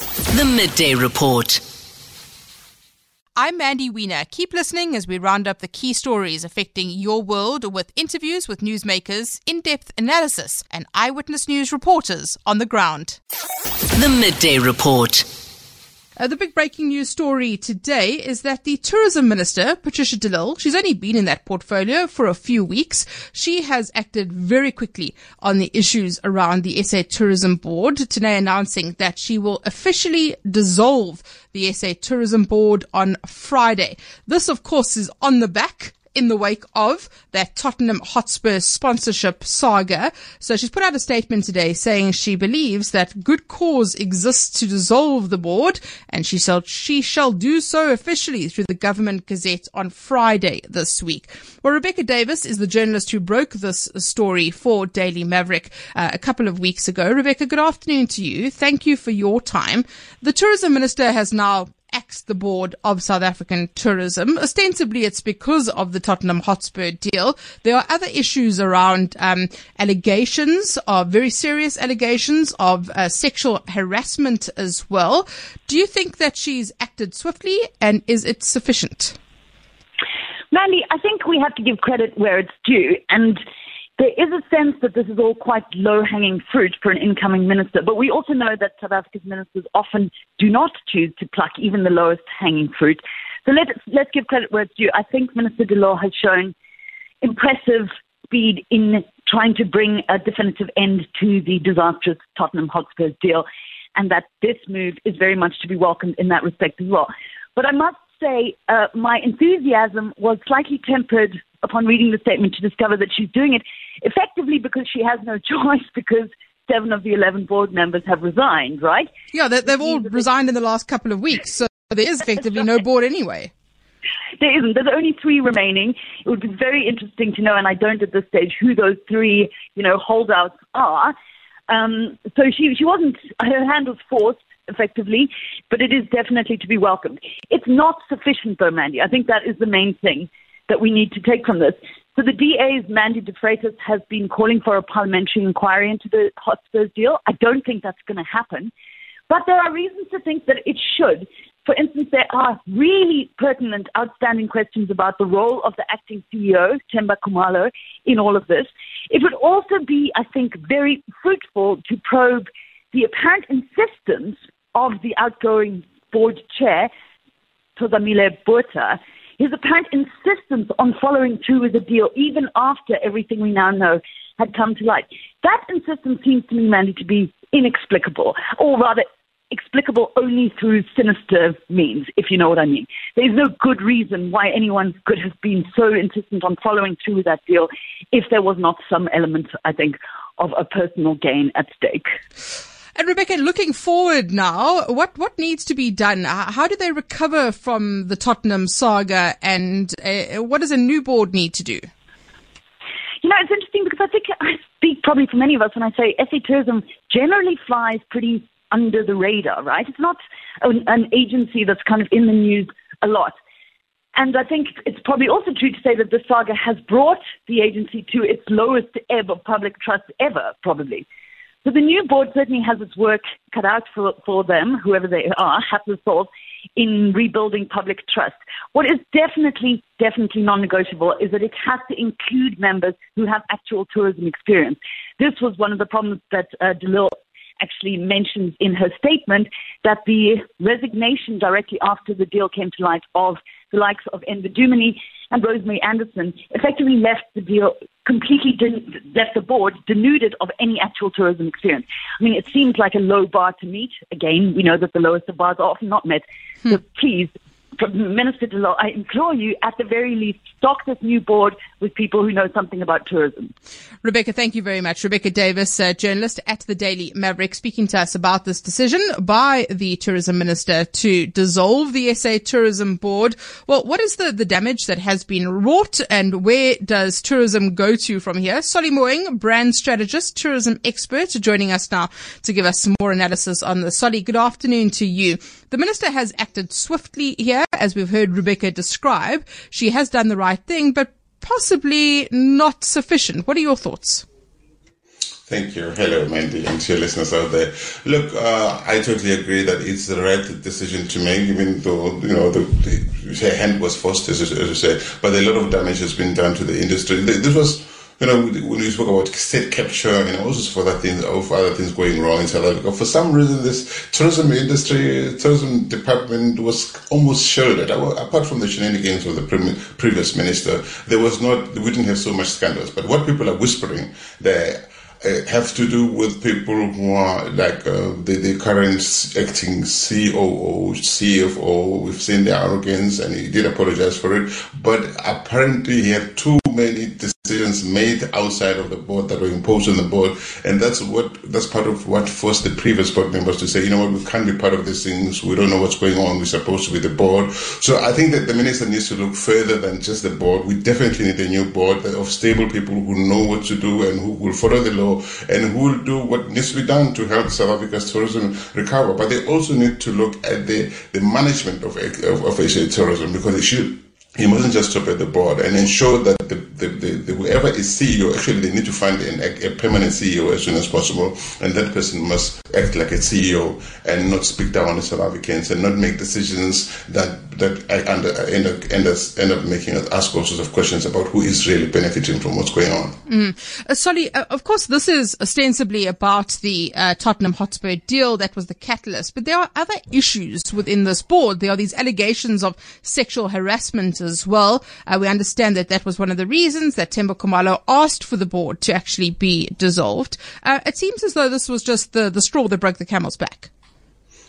The Midday Report. I'm Mandy Wiener. Keep listening as we round up the key stories affecting your world with interviews with newsmakers, in depth analysis, and eyewitness news reporters on the ground. The Midday Report. Uh, the big breaking news story today is that the tourism minister, Patricia de Lille, she's only been in that portfolio for a few weeks. She has acted very quickly on the issues around the SA Tourism Board, today announcing that she will officially dissolve the SA Tourism Board on Friday. This, of course, is on the back in the wake of that Tottenham Hotspur sponsorship saga. So she's put out a statement today saying she believes that good cause exists to dissolve the board and she shall, she shall do so officially through the government gazette on Friday this week. Well, Rebecca Davis is the journalist who broke this story for Daily Maverick uh, a couple of weeks ago. Rebecca, good afternoon to you. Thank you for your time. The tourism minister has now axed the board of South African tourism. Ostensibly, it's because of the Tottenham Hotspur deal. There are other issues around um, allegations of very serious allegations of uh, sexual harassment as well. Do you think that she's acted swiftly, and is it sufficient? Mandy, I think we have to give credit where it's due, and there is a sense that this is all quite low hanging fruit for an incoming minister, but we also know that South Africa's ministers often do not choose to pluck even the lowest hanging fruit. So let's, let's give credit where it's due. I think Minister de Lille has shown impressive speed in trying to bring a definitive end to the disastrous Tottenham Hotspur deal, and that this move is very much to be welcomed in that respect as well. But I must say, uh, my enthusiasm was slightly tempered upon reading the statement to discover that she's doing it effectively because she has no choice because seven of the 11 board members have resigned, right? Yeah, they, have all resigned in the last couple of weeks, so there is effectively no board anyway. There isn't. There's only three remaining. It would be very interesting to know, and I don't at this stage, who those three, you know, holdouts are. Um, so she she wasn't. Her hand was forced effectively, but it is definitely to be welcomed. It's not sufficient, though, Mandy. I think that is the main thing that we need to take from this. So the DA's Manny de Freitas has been calling for a parliamentary inquiry into the Hotspurs deal. I don't think that's going to happen, but there are reasons to think that it should. For instance, there are really pertinent, outstanding questions about the role of the acting CEO, Themba Khumalo, in all of this. It would also be, I think, very fruitful to probe the apparent insistence of the outgoing board chair, Thozamile Botha, his apparent insistence on following through with the deal, even after everything we now know had come to light. That insistence seems to me, Mandy, to be inexplicable, or rather, explicable only through sinister means, if you know what I mean. There's no good reason why anyone could have been so insistent on following through with that deal if there was not some element, I think, of a personal gain at stake. And Rebecca, looking forward now, what, what needs to be done? How do they recover from the Tottenham saga and uh, what does a new board need to do? You know, it's interesting because I think I speak probably for many of us when I say SA tourism generally flies pretty under the radar, right? It's not an, an agency that's kind of in the news a lot. And I think it's probably also true to say that the saga has brought the agency to its lowest ebb of public trust ever, probably. So the new board certainly has its work cut out for, for them, whoever they are, have to solve in rebuilding public trust. What is definitely, definitely non-negotiable is that it has to include members who have actual tourism experience. This was one of the problems that uh, de Lille actually mentions in her statement that the resignation directly after the deal came to light of the likes of Enver Duminy and Rosemary Anderson effectively left the deal completely left the board denuded of any actual tourism experience. I mean, it seems like a low bar to meet. Again, we know that the lowest of bars are often not met. Hmm. So please Minister de Lille, I implore you, at the very least, stock this new board with people who know something about tourism. Rebecca, thank you very much. Rebecca Davis, uh, journalist at the Daily Maverick, speaking to us about this decision by the tourism minister to dissolve the SA Tourism Board. Well, what is the, the damage that has been wrought and where does tourism go to from here? Solly Moeng, brand strategist, tourism expert, joining us now to give us some more analysis on the Solly, good afternoon to you. The minister has acted swiftly here as we've heard Rebecca describe, she has done the right thing, but possibly not sufficient. What are your thoughts? Thank you. Hello, Mandy, and to your listeners out there. Look, uh, I totally agree that it's the right decision to make, even though, you know, the, the hand was forced, as you say, but a lot of damage has been done to the industry. This was you know, when we spoke about state capture and all sorts of other things, of other things going wrong in South Africa, for some reason, this tourism industry, tourism department was almost shielded. Apart from the shenanigans of the previous minister, there was not, we didn't have so much scandals. But what people are whispering there uh, have to do with people who are like uh, the, the current acting COO, CFO. We've seen the arrogance and he did apologize for it. But apparently he had too many decisions made outside of the board that were imposed on the board, and that's what that's part of what forced the previous board members to say, you know what, we can't be part of these things. We don't know what's going on. We're supposed to be the board. So I think that the minister needs to look further than just the board. We definitely need a new board of stable people who know what to do and who will follow the law and who will do what needs to be done to help South Africa's tourism recover. But they also need to look at the the management of of, of tourism because it should he mustn't just stop at the board and ensure that the, the, the, the, whoever is CEO, actually they need to find an, a, permanent CEO as soon as possible, and that person must act like a CEO and not speak down on the South Africans and not make decisions that that end up, end up, end up, end up making us ask all sorts of questions about who is really benefiting from what's going on. Mm. Uh, Solly, uh, of course, this is ostensibly about the uh, Tottenham Hotspur deal. That was the catalyst, but there are other issues within this board. There are these allegations of sexual harassment as well. Uh, we understand that that was one of the reasons that Themba Khumalo asked for the board to actually be dissolved. Uh, it seems as though this was just the, the straw that broke the camel's back.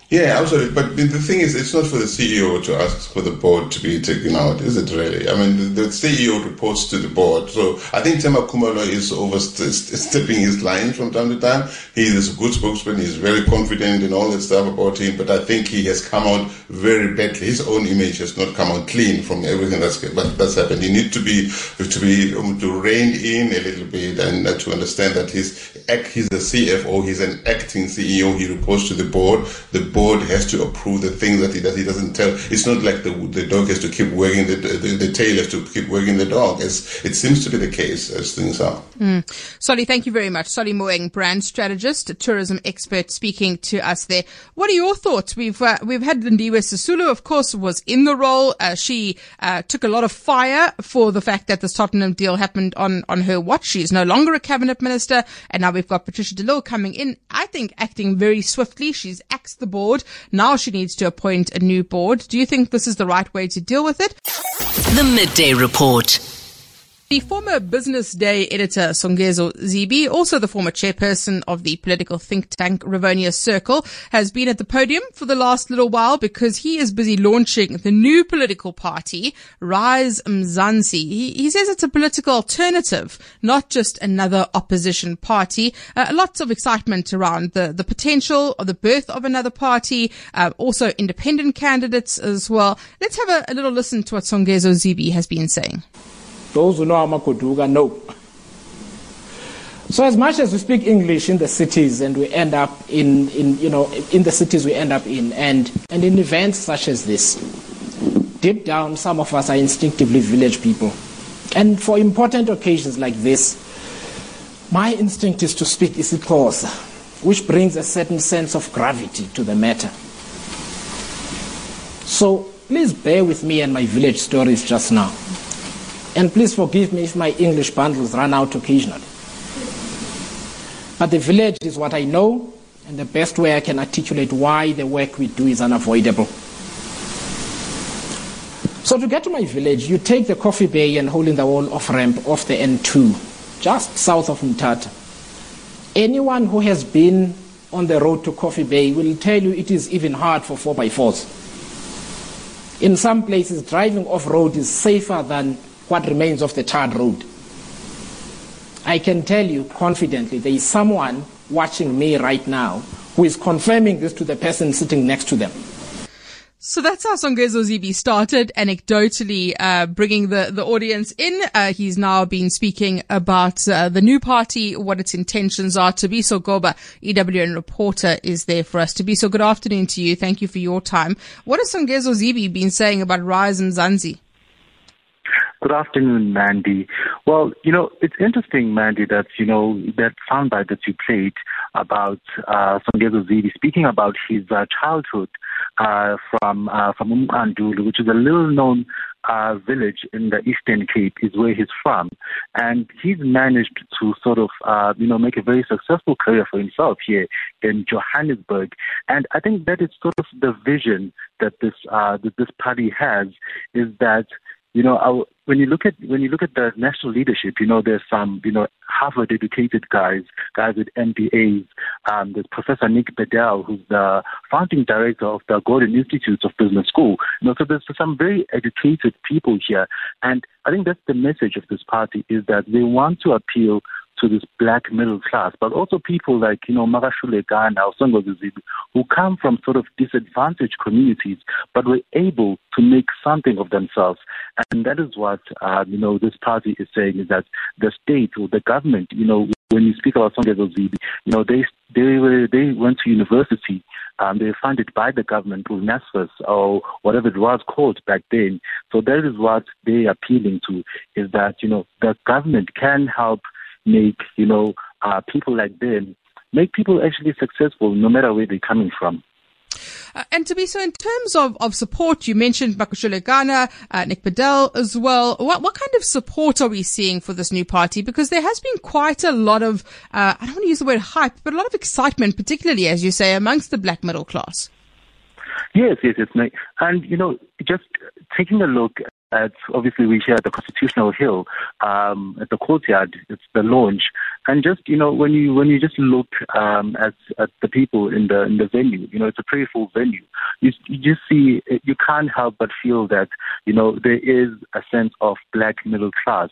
Yeah, absolutely. But the thing is, it's not for the CEO to ask for the board to be taken out, is it really? I mean, the, CEO reports to the board. So I think Themba Khumalo is overstepping his line from time to time. He is a good spokesman. He's very confident in all that stuff about him. But I think he has come out very badly. His own image has not come out clean from everything that's that's happened. He needs to be to be um, to rein in a little bit and to understand that he's he's a CFO. He's an acting CEO. He reports to the board. The board has to approve the things that he does. He doesn't tell. It's not like the the dog has to keep wagging the the, the tail has to keep wagging the dog. As it seems to be the case as things are. Mm. Solly, thank you very much. Solly Moeng, brand strategist, tourism expert, speaking to us there. What are your thoughts? We've uh, we've had Lindiwe Sisulu, of course, was in the role. Uh, she uh, took a lot of fire for the fact that this Tottenham deal happened on on her watch. She is no longer a cabinet minister, and now we've got Patricia de Lille coming in. I think acting very swiftly. She's axed the board board. Now she needs to appoint a new board. Do you think this is the right way to deal with it? The Midday Report. The former Business Day editor Songezo Zibi, also the former chairperson of the political think tank Rivonia Circle, has been at the podium for the last little while because he is busy launching the new political party, Rise Mzansi. He, he says it's a political alternative, not just another opposition party. Uh, lots of excitement around the, the potential of the birth of another party, uh, also independent candidates as well. Let's have a, a little listen to what Songezo Zibi has been saying. Those who know Amakoduga know. So as much as we speak English in the cities and we end up in, in, you know, in the cities we end up in and, and in events such as this, deep down some of us are instinctively village people. And for important occasions like this, my instinct is to speak isiXhosa, which brings a certain sense of gravity to the matter. So please bear with me and my village stories just now. And please forgive me if my English bundles run out occasionally. But the village is what I know, and the best way I can articulate why the work we do is unavoidable. So to get to my village, you take the Coffee Bay and Hole in the Wall off ramp off the N2, just south of Mthatha. Anyone who has been on the road to Coffee Bay will tell you it is even hard for 4x4s. In some places, driving off road is safer than what remains of the tarred road. I can tell you confidently there is someone watching me right now who is confirming this to the person sitting next to them. So that's how Songezo Zibi started, anecdotally uh, bringing the, the audience in. Uh, he's now been speaking about uh, the new party, what its intentions are. Thabiso Goba, EWN reporter, is there for us. Thabiso, good afternoon to you. Thank you for your time. What has Songezo Zibi been saying about Rise Mzansi? Good afternoon, Mandy. Well, you know, it's interesting, Mandy, that, you know, that soundbite that you played about uh, Songezo Zibi speaking about his uh, childhood uh, from uh, from Umandulu, which is a little known uh, village in the Eastern Cape, is where he's from, and he's managed to sort of uh, you know make a very successful career for himself here in Johannesburg, and I think that is sort of the vision that this uh, that this party has is that you know, our, when you look at when you look at the national leadership, you know, there's some, you know, Harvard-educated guys, guys with MBAs. Um, there's Professor Nick Binedell, who's the founding director of the Gordon Institute of Business School. You know, so there's some very educated people here, and I think that's the message of this party is that they want to appeal to this black middle class, but also people like, you know, Makashule Gana or Songezo Zibi, who come from sort of disadvantaged communities, but were able to make something of themselves. And that is what, uh, you know, this party is saying is that the state or the government, you know, when you speak about Songezo Zibi, you know, they, they were, they went to university um, they were funded by the government through NSFAS or whatever it was called back then. So that is what they're appealing to is that, you know, the government can help make, you know, uh, people like them, make people actually successful no matter where they're coming from. Uh, and Thabiso, in terms of, of support, you mentioned Makashule Gana, uh, Nick Binedell as well. What, what kind of support are we seeing for this new party? Because there has been quite a lot of, uh, I don't want to use the word hype, but a lot of excitement, particularly, as you say, amongst the black middle class. Yes, yes, yes, Nick. And, you know, just taking a look at obviously we share the Constitutional Hill um, at the courtyard. It's the launch, and just you know when you when you just look um, at at the people in the in the venue, you know it's a pretty full venue. You you just see you can't help but feel that you know there is a sense of black middle class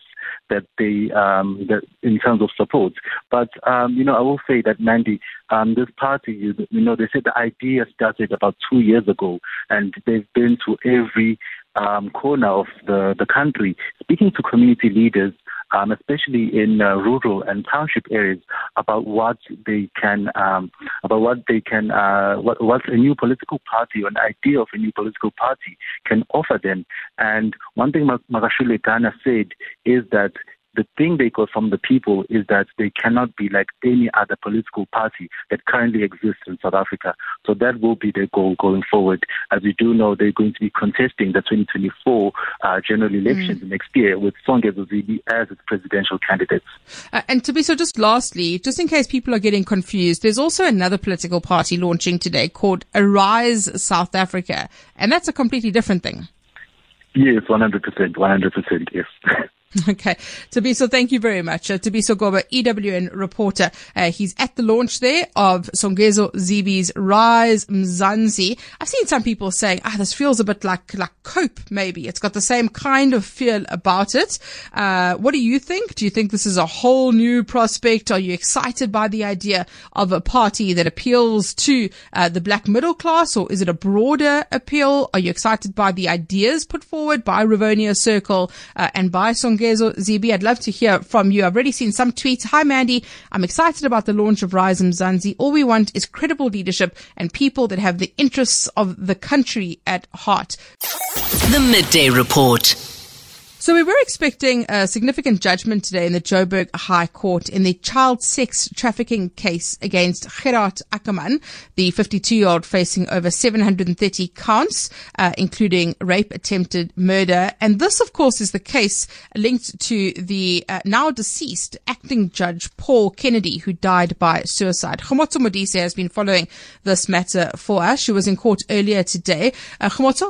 that they um, that in terms of support. But um, you know I will say that Mandy, um, this party, you, you know they said the idea started about two years ago, and they've been to every um, corner of the, the country, speaking to community leaders, um, especially in uh, rural and township areas, about what they can, um, about what they can, uh, what, what a new political party or an idea of a new political party can offer them. And one thing Makashule Gana said is that the thing they got from the people is that they cannot be like any other political party that currently exists in South Africa. So that will be their goal going forward. As we do know, they're going to be contesting the 2024 uh, general elections mm. next year with Songezo Zibi as its presidential candidate. Uh, and Thabiso, just lastly, just in case people are getting confused, there's also another political party launching today called Arise South Africa, and that's a completely different thing. Yes, 100%, 100%, yes. Okay. Thabiso, thank you very much. Uh, Thabiso Goba, EWN reporter. Uh, he's at the launch there of Songezo Zibi's Rise Mzansi. I've seen some people saying, ah, this feels a bit like, like Cope, maybe. It's got the same kind of feel about it. Uh, what do you think? Do you think this is a whole new prospect? Are you excited by the idea of a party that appeals to uh, the black middle class or is it a broader appeal? Are you excited by the ideas put forward by Rivonia Circle uh, and by Songezo Zibi. I'd love to hear from you. I've already seen some tweets. Hi, Mandy. I'm excited about the launch of Rise Mzansi. All we want is credible leadership and people that have the interests of the country at heart. The Midday Report. So we were expecting a significant judgment today in the Joburg High Court in the child sex trafficking case against Gerhard Ackerman, the 52-year-old facing over 730 counts, uh, including rape, attempted murder. And this, of course, is the case linked to the uh, now deceased acting judge Paul Kennedy, who died by suicide. Khomotso Modise has been following this matter for us. She was in court earlier today. Uh,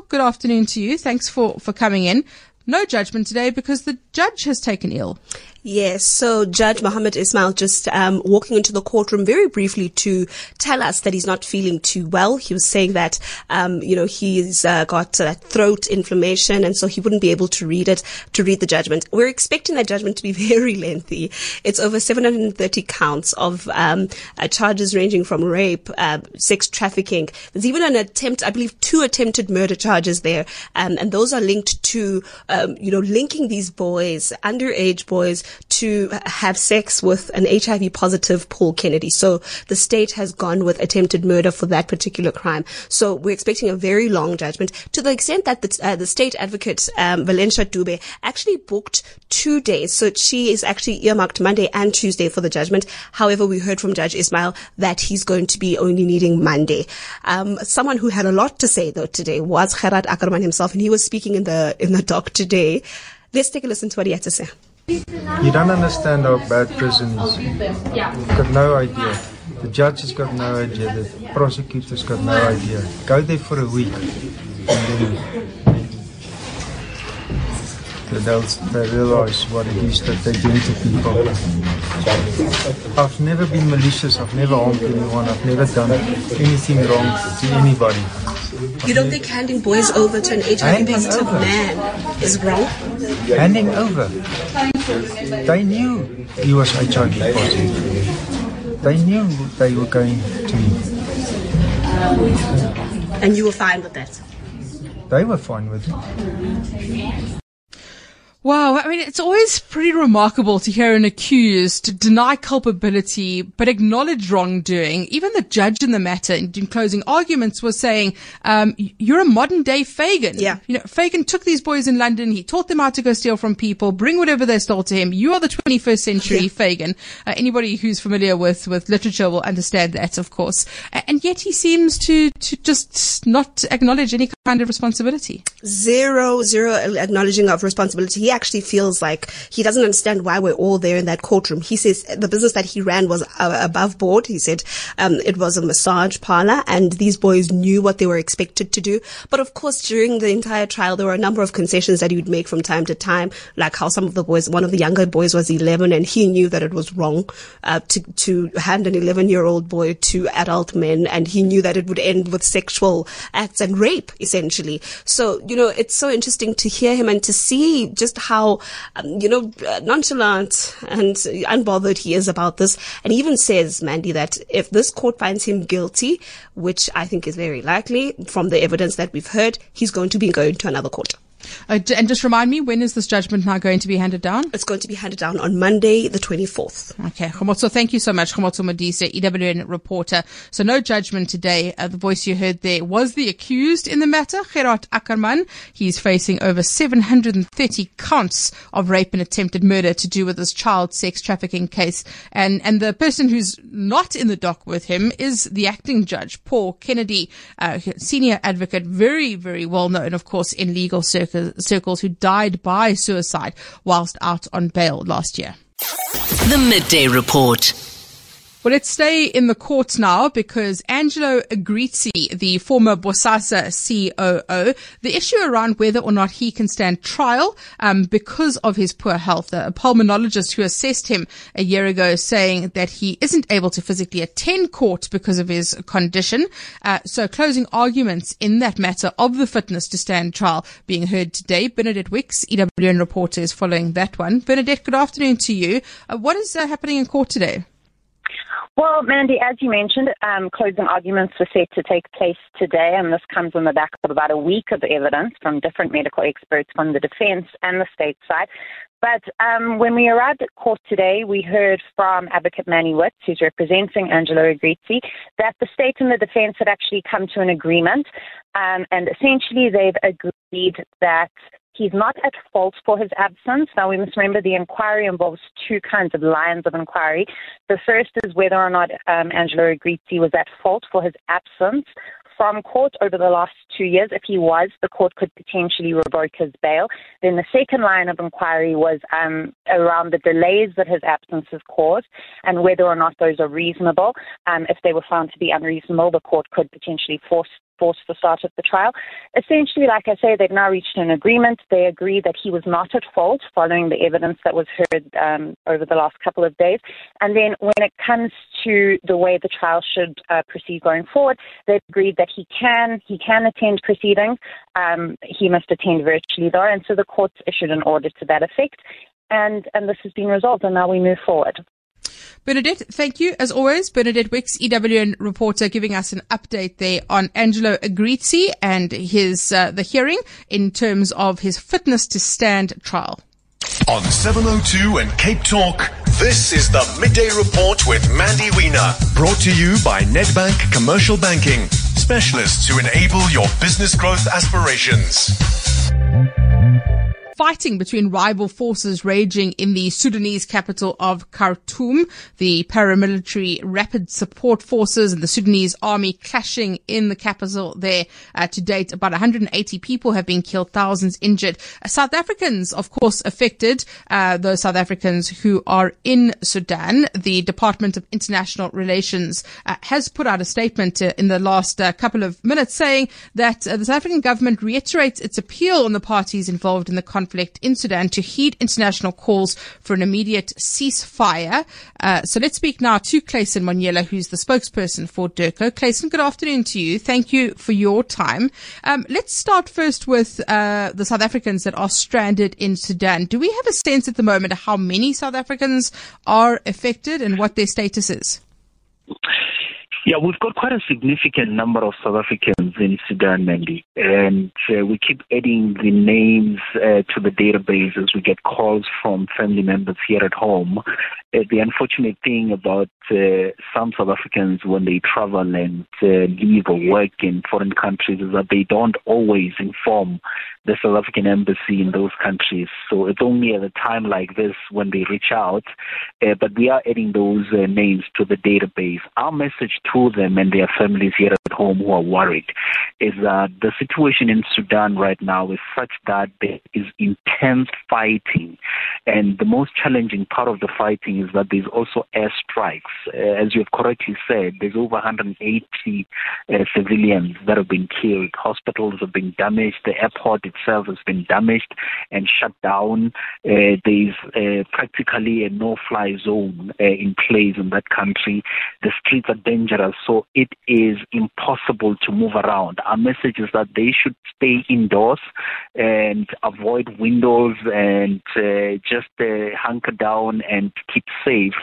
good afternoon to you. Thanks for, for coming in. No judgment today because the judge has taken ill. Yes. So Judge Mohammed Ismail just um, walking into the courtroom very briefly to tell us that he's not feeling too well. He was saying that um, you know he's uh, got uh, throat inflammation and so he wouldn't be able to read it to read the judgment. We're expecting that judgment to be very lengthy. It's over 730 counts of um, uh, charges ranging from rape, uh, sex trafficking. There's even an attempt, I believe, two attempted murder charges there, um, and those are linked to um, you know, linking these boys, underage boys, to have sex with an HIV positive Paul Kennedy. So the state has gone with attempted murder for that particular crime. So we're expecting a very long judgment to the extent that the, uh, the state advocate, um, Valencia Dube, actually booked two days. So she is actually earmarked Monday and Tuesday for the judgment. However, we heard from Judge Ismail that he's going to be only needing Monday. Um, someone who had a lot to say though today was Gerhard Ackerman himself, and he was speaking in the in the dock today. Let's take a listen to what he had to say. You don't understand how bad prison is. You've got no idea. The judge has got no idea. The prosecutor's got no idea. Go there for a week, and then they'll, they realize what it is that they're doing to people. I've never been malicious. I've never harmed anyone. I've never done anything wrong to anybody. You don't think handing boys over to an HIV positive over. man is wrong? Handing over. They knew he was HIV positive. They knew they were going to. And you were fine with that? They were fine with it. Wow, I mean, it's always pretty remarkable to hear an accused deny culpability but acknowledge wrongdoing. Even the judge in the matter, in, in closing arguments, was saying, um, "You're a modern day Fagin. Yeah. you know, Fagin took these boys in London. He taught them how to go steal from people, bring whatever they stole to him. You are the 21st century Yeah. Fagin. Uh, anybody who's familiar with with literature will understand that, of course. And yet he seems to to just not acknowledge any kind of responsibility. zero, zero acknowledging of responsibility. He actually feels like he doesn't understand why we're all there in that courtroom. He says the business that he ran was uh, above board. He said um, it was a massage parlor, and these boys knew what they were expected to do. But of course, during the entire trial, there were a number of concessions that he would make from time to time, like how some of the boys, one of the younger boys was 11, and he knew that it was wrong uh, to to hand an 11 year old boy to adult men, and he knew that it would end with sexual acts and rape. So, you know, it's so interesting to hear him and to see just how, um, you know, nonchalant and unbothered he is about this. And he even says, Mandy, that if this court finds him guilty, which I think is very likely from the evidence that we've heard, he's going to be going to another court. Uh, and just remind me, when is this judgment now going to be handed down? It's going to be handed down on Monday, the 24th. Okay, Khomotso, thank you so much. Khomotso Modise, EWN reporter. So no judgment today. Uh, the voice you heard there was the accused in the matter, Gerhard Ackerman. He's facing over 730 counts of rape and attempted murder to do with this child sex trafficking case. And, and the person who's not in the dock with him is the acting judge, Paul Kennedy, uh, senior advocate, very, very well known, of course, in legal circles, circles who died by suicide whilst out on bail last year. The Midday Report. Well, let's stay in the courts now because Angelo Agrizzi, the former Bosasa COO, the issue around whether or not he can stand trial um, because of his poor health. A pulmonologist who assessed him a year ago saying that he isn't able to physically attend court because of his condition. Uh, so closing arguments in that matter of the fitness to stand trial being heard today. Bernadette Wicks, EWN reporter, is following that one. Bernadette, good afternoon to you. Uh, what is uh, happening in court today? Well, Mandy, as you mentioned, um, closing arguments were set to take place today, and this comes on the back of about a week of evidence from different medical experts from the defense and the state side. But um, when we arrived at court today, we heard from Advocate Mannie Witz, who's representing Angelo Agrizzi, that the state and the defense had actually come to an agreement, um, and essentially they've agreed that He's not at fault for his absence. Now, we must remember the inquiry involves two kinds of lines of inquiry. The first is whether or not um, Angelo Agrizzi was at fault for his absence from court over the last two years. If he was, the court could potentially revoke his bail. Then the second line of inquiry was um, around the delays that his absence has caused and whether or not those are reasonable. Um, if they were found to be unreasonable, the court could potentially force force the start of the trial. Essentially, like I say, they've now reached an agreement. They agree that he was not at fault following the evidence that was heard um, over the last couple of days. And then when it comes to the way the trial should uh, proceed going forward, they've agreed that he can he can attend proceedings. Um, he must attend virtually though, and so the court's issued an order to that effect. And and this has been resolved, and now we move forward. Bernadette, thank you as always. Bernadette Wicks, EWN reporter, giving us an update there on Angelo Agrizzi and his uh, the hearing in terms of his fitness to stand trial. On 702 and Cape Talk, this is the Midday Report with Mandy Wiener. Brought to you by Nedbank Commercial Banking, specialists who enable your business growth aspirations fighting between rival forces raging in the Sudanese capital of Khartoum. The paramilitary rapid support forces and the Sudanese army clashing in the capital there. Uh, to date, about 180 people have been killed, thousands injured. Uh, South Africans, of course, affected. Uh, those South Africans who are in Sudan. The Department of International Relations uh, has put out a statement uh, in the last couple of minutes saying that the South African government reiterates its appeal on the parties involved in the conflict conflict in Sudan to heed international calls for an immediate ceasefire. Uh, so let's speak now to Clayson Monyela, who's the spokesperson for DIRCO. Clayson, good afternoon to you. Thank you for your time. Um, let's start first with uh, the South Africans that are stranded in Sudan. Do we have a sense at the moment of how many South Africans are affected and what their status is? Yeah, we've got quite a significant number of South Africans in Sudan, Mandy, and uh, we keep adding the names uh, to the database as we get calls from family members here at home. Uh, the unfortunate thing about uh, some South Africans when they travel and uh, live or work in foreign countries is that they don't always inform the South African embassy in those countries. So it's only at a time like this when they reach out. Uh, but we are adding those uh, names to the database. Our message to them and their families here at home who are worried is that the situation in Sudan right now is such that there is intense fighting. And the most challenging part of the fighting is that there's also airstrikes. Uh, as you have correctly said, there's over 180 uh, civilians that have been killed. Hospitals have been damaged. The airport itself has been damaged and shut down. Uh, there's uh, practically a no-fly zone uh, in place in that country. The streets are dangerous, so it is impossible to move around. Our message is that they should stay indoors and avoid windows and uh, just uh, hunker down and keep safe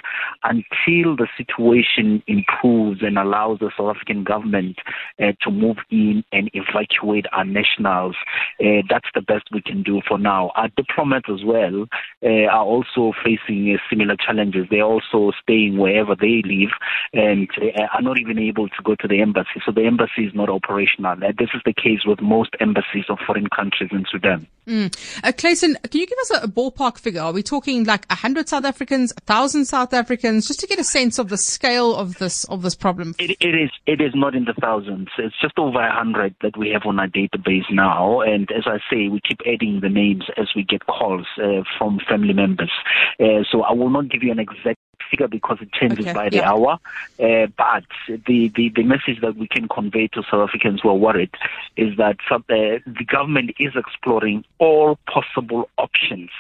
until the situation improves and allows the South African government uh, to move in and evacuate our nationals. Uh, that's the best we can do for now. Our diplomats as well uh, are also facing uh, similar challenges. They're also staying wherever they live and are not even able to go to the embassy. So the embassy is not operational. this is the case with most embassies of foreign countries in Sudan. Mm. Uh, Clayson, can you give us a, a, ballpark figure? Are we talking like a hundred South Africans, a thousand South Africans, just to get a sense of the scale of this of this problem? It, it is. It is not in the thousands. It's just over a hundred that we have on our database now. And as I say, we keep adding the names as we get calls uh, from family members. Uh, so I will not give you an exact figure because it changes okay. by the yeah. hour. Uh, but the, the, the message that we can convey to South Africans who are worried is that uh, the government is exploring all possible options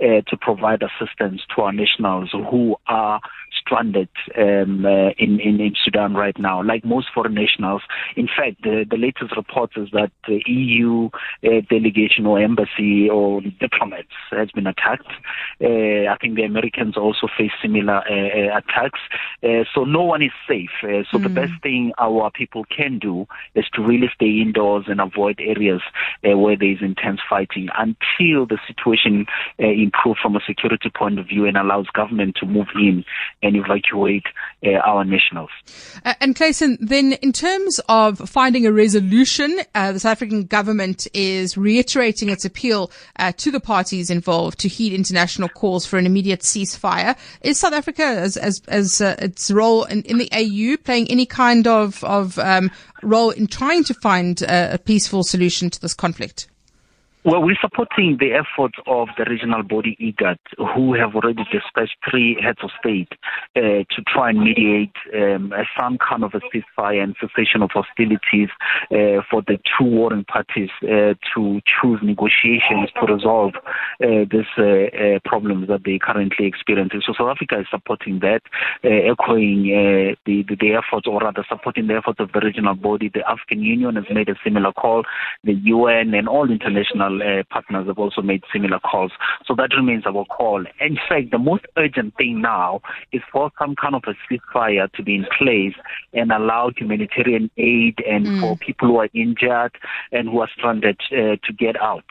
uh, to provide assistance to our nationals who are stranded um, uh, in, in, in Sudan right now, like most foreign nationals. In fact, the, the latest report is that the EU uh, delegation or embassy or diplomats has been attacked. Uh, I think the Americans also face similar attacks. Uh, so no one is safe. so mm. the best thing our people can do is to really stay indoors and avoid areas where there is intense fighting until the situation improves from a security point of view and allows government to move in and evacuate uh, our nationals. Uh, and Clayson, then in terms of finding a resolution, uh, the South African government is reiterating its appeal uh, to the parties involved to heed international calls for an immediate ceasefire. Is South Africa, as as, as uh, its role in, in, the AU, playing any kind of of um, role in trying to find a peaceful solution to this conflict? Well, we're supporting the efforts of the regional body IGAD, who have already dispatched three heads of state uh, to try and mediate um, some kind of a ceasefire and cessation of hostilities uh, for the two warring parties uh, to choose negotiations to resolve uh, these uh, uh, problems that they currently experiencing. So South Africa is supporting that, echoing the, the, the efforts, or rather supporting the efforts of the regional body. The African Union has made a similar call. The UN and all international coalitional uh, partners have also made similar calls. So that remains our call. In fact, the most urgent thing now is for some kind of a ceasefire to be in place and allow humanitarian aid and mm. for people who are injured and who are stranded uh, to get out.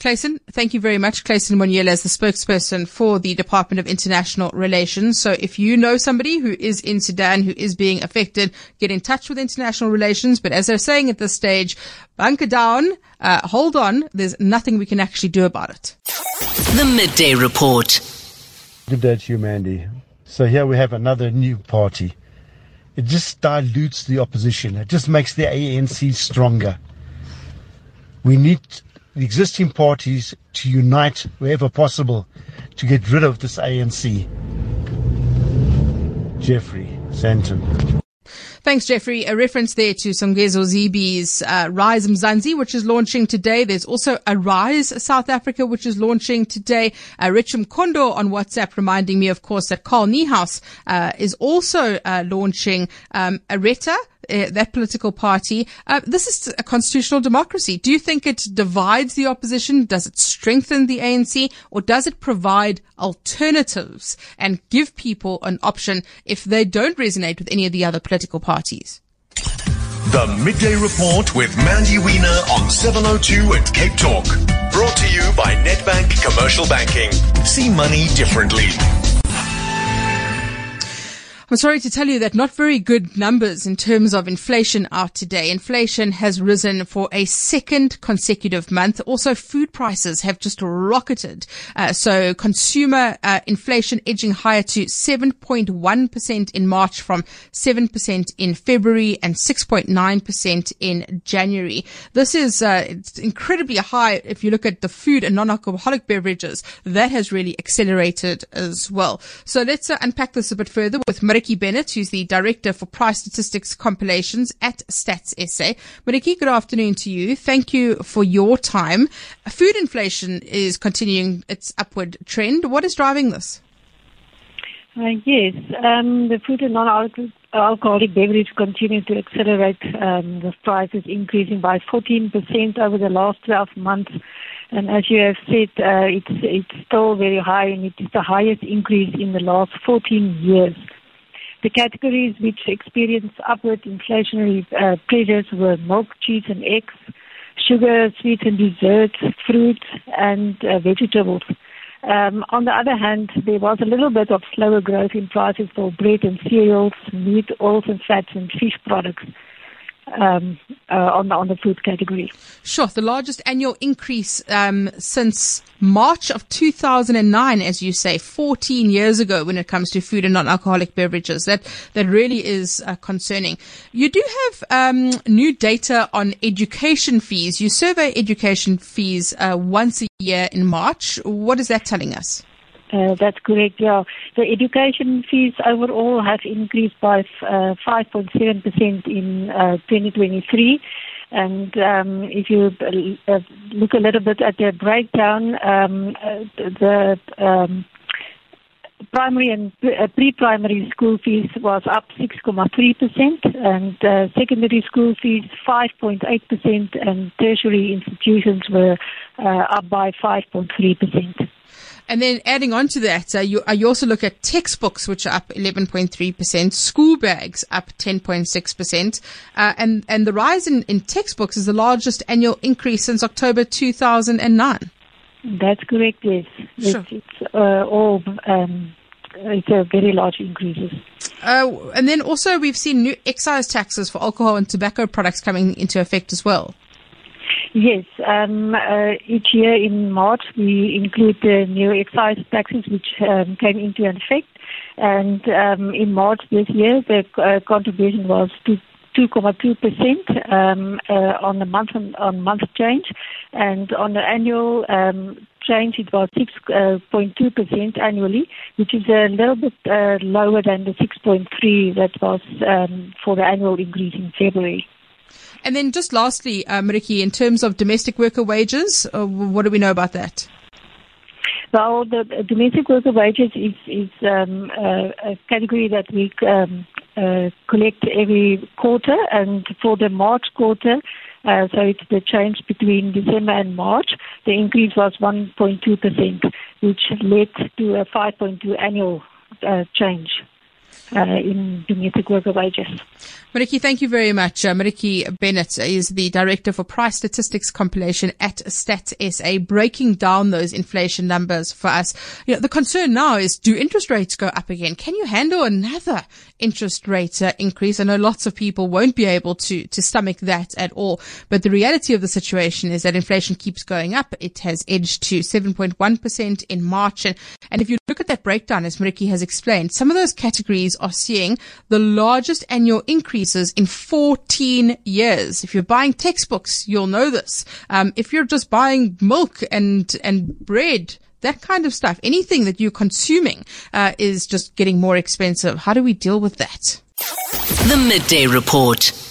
Clayson, thank you very much. Clayson Monyela is the spokesperson for the Department of International Relations. So if you know somebody who is in Sudan who is being affected, get in touch with international relations. But as they're saying at this stage, bunker down, uh, hold on. There's nothing we can actually do about it. The Midday Report. Good day to you, Mandy. So here we have another new party. It just dilutes the opposition. It just makes the ANC stronger. We need the existing parties to unite wherever possible to get rid of this ANC. Jeffrey Santon. Thanks, Jeffrey. A reference there to Songezo Zibi's uh, Rise Mzansi, which is launching today. There's also Arise South Africa, which is launching today. Uh, Richard Kondo on WhatsApp reminding me, of course, that Carl Niehaus uh, is also uh, launching um, Areta uh, that political party. Uh, this is a constitutional democracy. Do you think it divides the opposition? Does it strengthen the ANC or does it provide alternatives and give people an option if they don't resonate with any of the other political parties? The Midday Report with Mandy Wiener on 702 at Cape Talk. Brought to you by Nedbank Commercial Banking. See money differently. I'm sorry to tell you that not very good numbers in terms of inflation out today. Inflation has risen for a second consecutive month. Also, food prices have just rocketed. Uh, so consumer uh, inflation edging higher to 7.1% in March from 7% in February and 6.9% in January. This is uh, incredibly high if you look at the food and non-alcoholic beverages. That has really accelerated as well. So let's uh, unpack this a bit further with Mariki Bennett, who's the Director for Price Statistics Compilations at Stats SA. Mariki, good afternoon to you. Thank you for your time. Food inflation is continuing its upward trend. What is driving this? Uh, yes, um, the food and non-alcoholic beverage continue to accelerate. Um, the price is increasing by 14% over the last 12 months. And as you have said, uh, it's, it's still very high and it is the highest increase in the last 14 years. The categories which experienced upward inflationary uh, pressures were milk, cheese, and eggs, sugar, sweets and desserts, fruits, and uh, vegetables. Um, on the other hand, there was a little bit of slower growth in prices for bread and cereals, meat, oils and fats, and fish products um, uh, on the on the food category. Sure, the largest annual increase um, since March of 2009, as you say, 14 years ago, when it comes to food and non-alcoholic beverages. That that really is uh, concerning. You do have um, new data on education fees. You survey education fees uh, once a year in March. What is that telling us? Uh, that's correct, yeah. The education fees overall have increased by uh, 5.7% in uh, 2023. And um, if you uh, look a little bit at the breakdown, um, uh, the um, primary and uh, pre-primary school fees was up 6.3% and uh, secondary school fees 5.8% and tertiary institutions were uh, up by 5.3%. And then adding on to that, uh, you, uh, you also look at textbooks, which are up 11.3%, school bags up 10.6%, uh, and, and the rise in, in textbooks is the largest annual increase since October 2009. That's correct, yes. Sure. It's, it's uh, all, um, it's a very large increase. Uh, and then also we've seen new excise taxes for alcohol and tobacco products coming into effect as well. Yes, um, uh, each year in March we include the new excise taxes which um, came into effect. And um, in March this year, the uh, contribution was 2.2% um, uh, on the month on, on, month change, and on the annual um, change it was 6.2% uh, annually, which is a little bit uh, lower than the 6.3 that was um, for the annual increase in February. And then just lastly, Mariki, in terms of domestic worker wages, uh, what do we know about that? Well, the domestic worker wages is, is um, a, a, category that we um, uh, collect every quarter, and for the March quarter, Uh, so it's the change between December and March. The increase was 1.2%, which led to a 5.2 annual uh, change uh, in wages. Mariki, thank you very much. Uh, Mariki Bennett is the Director for Price Statistics Compilation at Stats SA, breaking down those inflation numbers for us. You know, the concern now is do interest rates go up again? Can you handle another interest rate uh, increase? I know lots of people won't be able to, to stomach that at all, but the reality of the situation is that inflation keeps going up. It has edged to 7.1% in March. And, and if you look at that breakdown, as Mariki has explained, some of those categories are seeing the largest annual increases in 14 years. If you're buying textbooks, you'll know this. Um, if you're just buying milk and, and bread, that kind of stuff, anything that you're consuming, uh, is just getting more expensive. How do we deal with that? The Midday Report.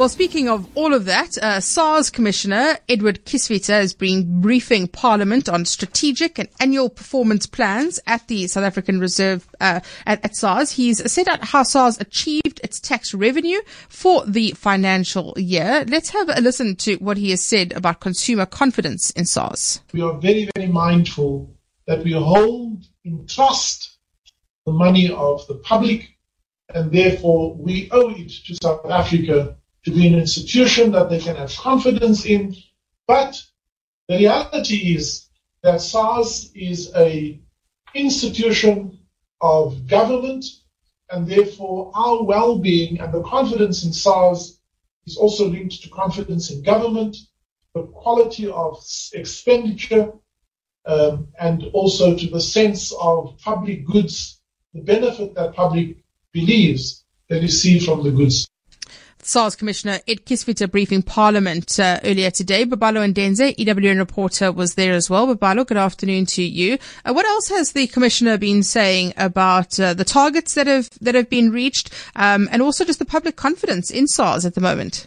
Well, speaking of all of that, uh, SARS Commissioner Edward Kieswetter has been briefing Parliament on strategic and annual performance plans at the South African Reserve uh, at, at, SARS. He's set out how SARS achieved its tax revenue for the financial year. Let's have a listen to what he has said about consumer confidence in SARS. We are very, very mindful that we hold in trust the money of the public, and therefore we owe it to South Africa to be an institution that they can have confidence in. But the reality is that SARS is a institution of government, and therefore our well-being and the confidence in SARS is also linked to confidence in government, the quality of expenditure, um, and also to the sense of public goods, the benefit that public believes they receive from the goods. SARS Commissioner Ed Kieswetter briefing Parliament uh, earlier today. Babalo Ndenze, EWN reporter, was there as well. Babalo, good afternoon to you. Uh, what else has the Commissioner been saying about uh, the targets that have that have been reached, um, and also just the public confidence in SARS at the moment?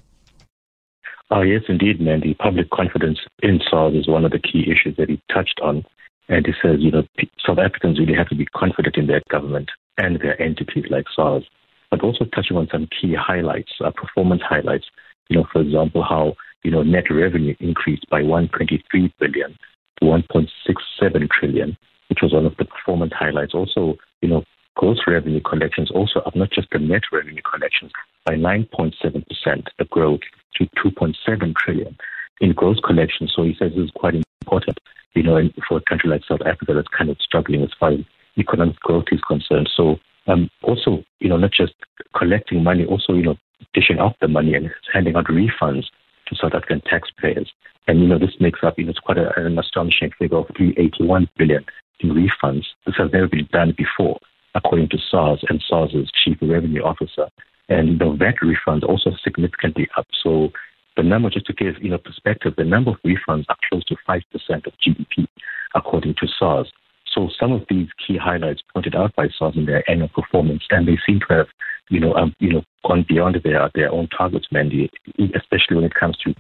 Oh, yes, indeed, Mandy. Public confidence in SARS is one of the key issues that he touched on. And he says, you know, South Africans really have to be confident in their government and their entities like SARS but also touching on some key highlights, uh, performance highlights. You know, for example, how you know net revenue increased by 123 billion to 1.67 trillion, which was one of the performance highlights. Also, you know, gross revenue collections also up, not just the net revenue collections, by 9.7 percent, the growth to 2.7 trillion in gross collections. So he says this is quite important, you know, for a country like South Africa that's kind of struggling as far as economic growth is concerned. So um, also, you know, not just collecting money, also, you know, dishing out the money and handing out refunds to South African taxpayers. And, you know, this makes up, you know, it's quite a, an astonishing figure of 381 billion in refunds. This has never been done before, according to SARS and SARS's chief revenue officer. And the VAT refunds also significantly up. So the number, just to give, you know, perspective, the number of refunds are close to 5% of GDP, according to SARS. So some of these key highlights pointed out by SARS in their annual performance, and they seem to have, you know, um, you know, gone beyond their their own targets, Mandy, especially when it comes to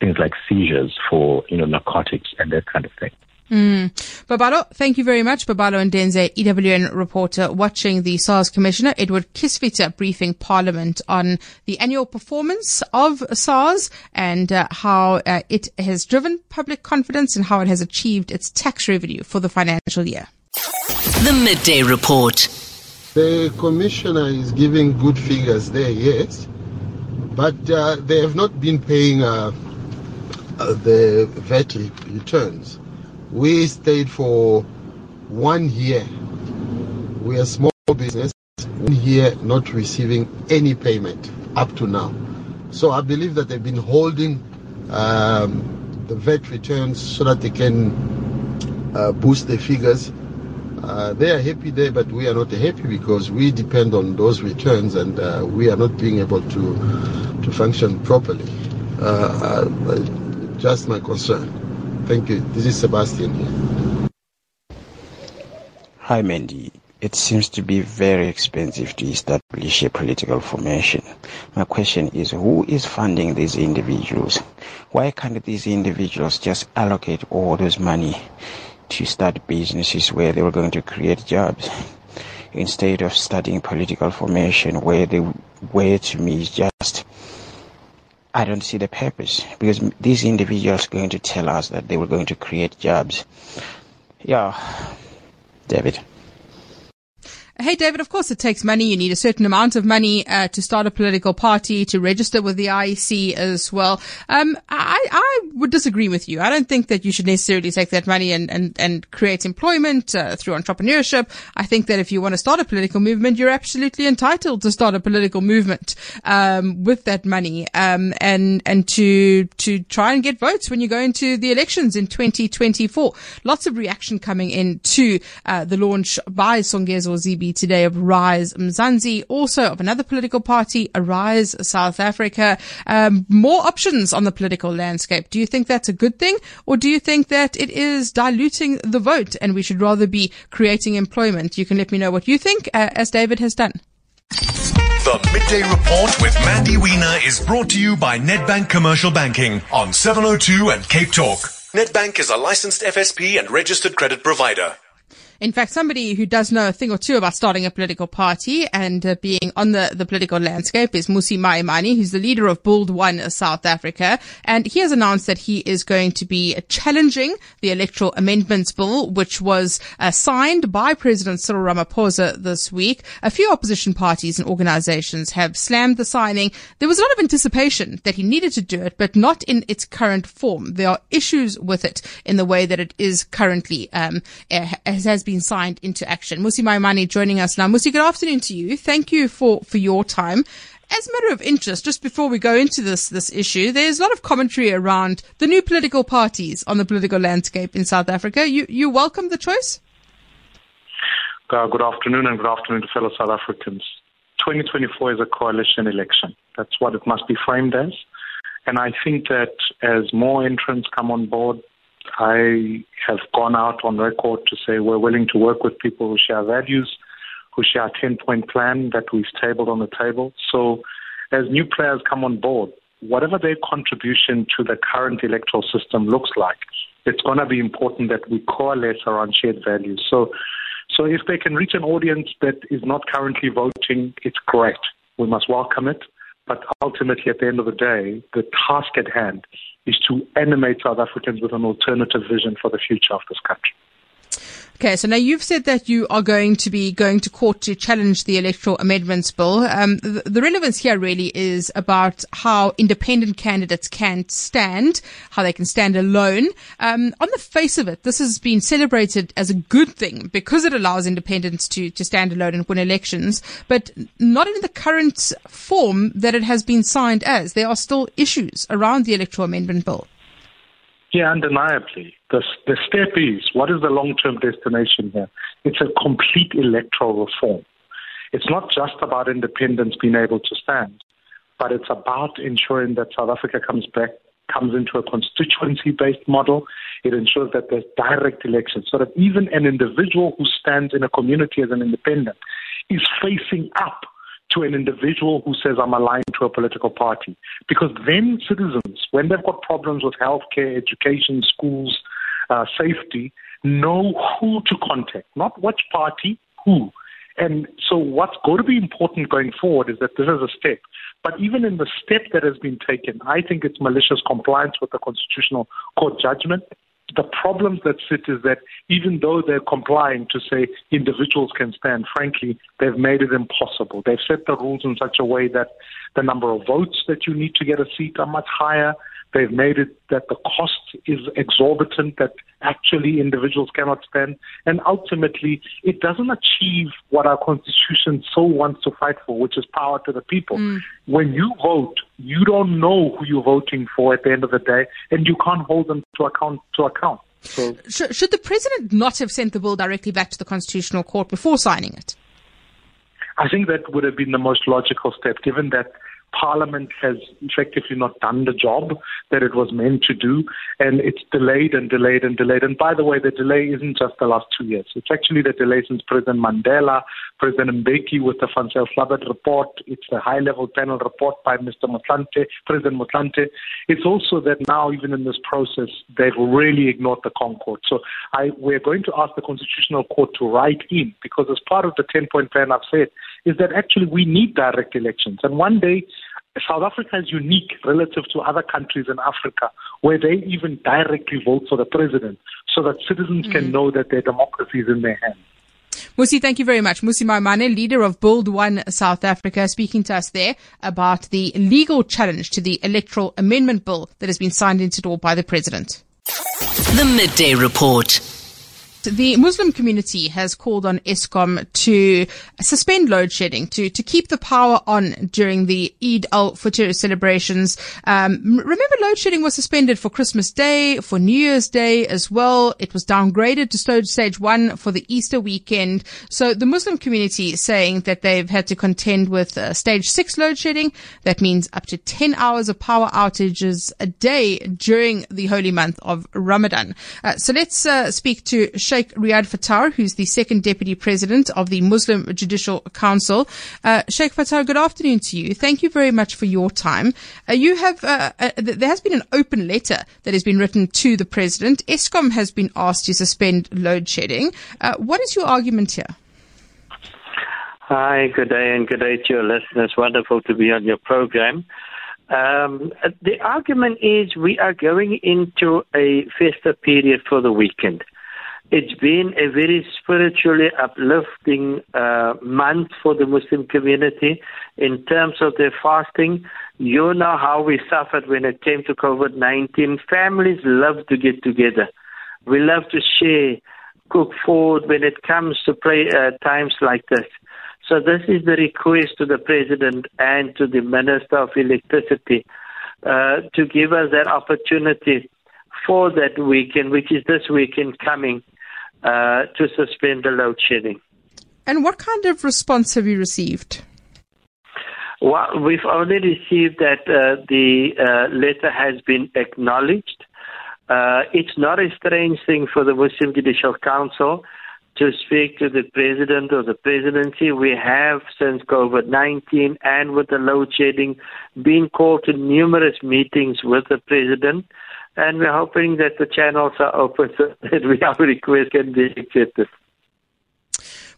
things like seizures for you know narcotics and that kind of thing. Mm. Babalo, thank you very much. Babalo Ndenze, EWN reporter, watching the SARS Commissioner Edward Kieswetter briefing Parliament on the annual performance of SARS and uh, how uh, it has driven public confidence and how it has achieved its tax revenue for the financial year. The Midday Report. The Commissioner is giving good figures there, yes, but uh, they have not been paying uh, uh, the VAT returns. We stayed for one year. We are small business, one year not receiving any payment up to now. So I believe that they've been holding um, the VAT returns so that they can uh, boost the figures. Uh, they are happy there, but we are not happy because we depend on those returns and uh, we are not being able to to function properly. Uh, uh, just my concern. Thank you. This is Sebastian here. Hi, Mandy. It seems to be very expensive to establish a political formation. My question is who is funding these individuals? Why can't these individuals just allocate all this money to start businesses where they were going to create jobs? Instead of studying political formation where the way to me is just I don't see the purpose because these individuals going to tell us that they were going to create jobs. Yeah, David. Hey, David, of course it takes money. You need a certain amount of money uh, to start a political party, to register with the IEC as well. Um, I, I would disagree with you. I don't think that you should necessarily take that money and, and, and create employment uh, through entrepreneurship. I think that if you want to start a political movement, you're absolutely entitled to start a political movement um, with that money um, and and to to try and get votes when you go into the elections in 2024. Lots of reaction coming in to uh, the launch by Songezo Zibi today of Rise Mzansi, also of another political party, Arise South Africa. Um, more options on the political landscape. Do you think that's a good thing, or do you think that it is diluting the vote and we should rather be creating employment? You can let me know what you think, uh, as David has done. The Midday Report with Mandy Wiener is brought to you by Nedbank Commercial Banking on 702 and Cape Talk. Nedbank is a licensed FSP and registered credit provider. In fact, somebody who does know a thing or two about starting a political party and uh, being on the, the political landscape is Mmusi Maimane, who's the leader of Build One South Africa. And he has announced that he is going to be challenging the electoral amendments bill, which was uh, signed by President Cyril Ramaphosa this week. A few opposition parties and organizations have slammed the signing. There was a lot of anticipation that he needed to do it, but not in its current form. There are issues with it in the way that it is currently, um, has been been signed into action. Mmusi Maimane joining us now. Mmusi, good afternoon to you. Thank you for, for your time. As a matter of interest, just before we go into this this issue, there's a lot of commentary around the new political parties on the political landscape in South Africa. You you welcome the choice? Uh, good afternoon and good afternoon to fellow South Africans. 2024 is a coalition election. That's what it must be framed as. And I think that as more entrants come on board, I have gone out on record to say we're willing to work with people who share values, who share a 10 point plan that we've tabled on the table. So, as new players come on board, whatever their contribution to the current electoral system looks like, it's going to be important that we coalesce around shared values. So, so if they can reach an audience that is not currently voting, it's great. We must welcome it. But ultimately, at the end of the day, the task at hand is to animate South Africans with an alternative vision for the future of this country. Okay, so now you've said that you are going to be going to court to challenge the electoral amendments bill. Um, the, the, relevance here really is about how independent candidates can stand, how they can stand alone. Um, on the face of it, this has been celebrated as a good thing because it allows independents to, to stand alone and win elections, but not in the current form that it has been signed as. There are still issues around the electoral amendment bill. Yeah, undeniably. The, the step is what is the long term destination here? It's a complete electoral reform. It's not just about independence being able to stand, but it's about ensuring that South Africa comes back, comes into a constituency based model. It ensures that there's direct elections so that even an individual who stands in a community as an independent is facing up to an individual who says, I'm aligned to a political party. Because then citizens, when they've got problems with healthcare, education, schools, uh, safety, know who to contact, not which party, who. And so, what's going to be important going forward is that this is a step. But even in the step that has been taken, I think it's malicious compliance with the Constitutional Court judgment the problems that sit is that even though they're complying to say individuals can stand, frankly, they've made it impossible. They've set the rules in such a way that the number of votes that you need to get a seat are much higher. They've made it that the cost is exorbitant, that actually individuals cannot spend. And ultimately, it doesn't achieve what our constitution so wants to fight for, which is power to the people. Mm. When you vote, you don't know who you're voting for at the end of the day, and you can't hold them to account to account. So, should the president not have sent the bill directly back to the constitutional court before signing it? I think that would have been the most logical step, given that Parliament has effectively not done the job that it was meant to do, and it's delayed and delayed and delayed. And by the way, the delay isn't just the last two years. It's actually the delay since President Mandela, President Mbeki with the Van Zyl report. It's the high-level panel report by Mr. Motlanthe, President Motlanthe. It's also that now, even in this process, they've really ignored the ConCourt. So I, we're going to ask the Constitutional Court to write in, because as part of the 10-point plan I've said, is that actually we need direct elections. And one day, South Africa is unique relative to other countries in Africa where they even directly vote for the president so that citizens mm. can know that their democracy is in their hands. Mmusi, thank you very much. Mmusi Maimane, leader of Build One South Africa, speaking to us there about the legal challenge to the electoral amendment bill that has been signed into law by the president. The Midday Report. The Muslim community has called on Eskom to suspend load shedding, to, to keep the power on during the Eid al-Fitr celebrations. Um, remember load shedding was suspended for Christmas Day, for New Year's Day as well. It was downgraded to stage one for the Easter weekend. So the Muslim community is saying that they've had to contend with uh, stage six load shedding. That means up to 10 hours of power outages a day during the holy month of Ramadan. Uh, so let's uh, speak to Sheikh Riad Fataar, who's the second deputy president of the Muslim Judicial Council. Uh, Sheikh Fattar, good afternoon to you. Thank you very much for your time. Uh, you have uh, uh there has been an open letter that has been written to the president. Eskom has been asked to suspend load shedding. Uh, what is your argument here? Hi, good day, and good day to your listeners. Wonderful to be on your program. Um, the argument is we are going into a festive period for the weekend. It's been a very spiritually uplifting uh, month for the Muslim community in terms of their fasting. You know how we suffered when it came to COVID 19. Families love to get together. We love to share, cook food when it comes to pray, uh, times like this. So, this is the request to the President and to the Minister of Electricity uh, to give us that opportunity for that weekend, which is this weekend coming uh, to suspend the load shedding. And what kind of response have you received? Well, we've only received that uh, the uh, letter has been acknowledged. Uh, it's not a strange thing for the Muslim Judicial Council to speak to the president or the presidency. We have, since COVID 19 and with the load shedding, been called to numerous meetings with the president and we're hoping that the channels are open so that we our request can be accepted.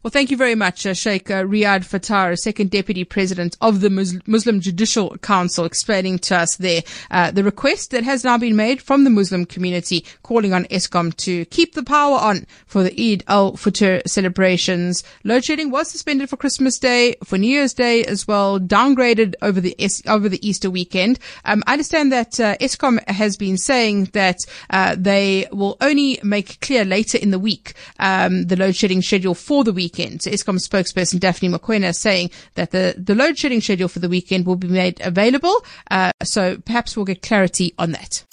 Well, thank you very much, uh, Sheikh uh, Riad Fataar, second deputy president of the Muslim Judicial Council, explaining to us there uh, the request that has now been made from the Muslim community, calling on Eskom to keep the power on for the Eid al-Fitr celebrations. Load shedding was suspended for Christmas Day, for New Year's Day as well, downgraded over the over the Easter weekend. Um, I understand that uh, Eskom has been saying that uh, they will only make clear later in the week um, the load shedding schedule for the week weekend. So Eskom spokesperson Daphne Mokwena saying that the, the load shedding schedule for the weekend will be made available. Uh, so perhaps we'll get clarity on that.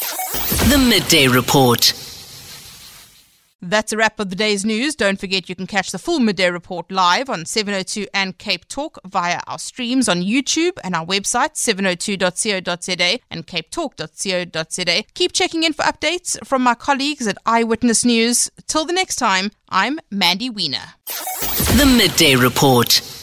The Midday Report. That's a wrap of the day's news. Don't forget you can catch the full midday report live on 702 and Cape Talk via our streams on YouTube and our website 702.co.za and capetalk.co.za. Keep checking in for updates from my colleagues at Eyewitness News. Till the next time, I'm Mandy Wiener. The Midday Report.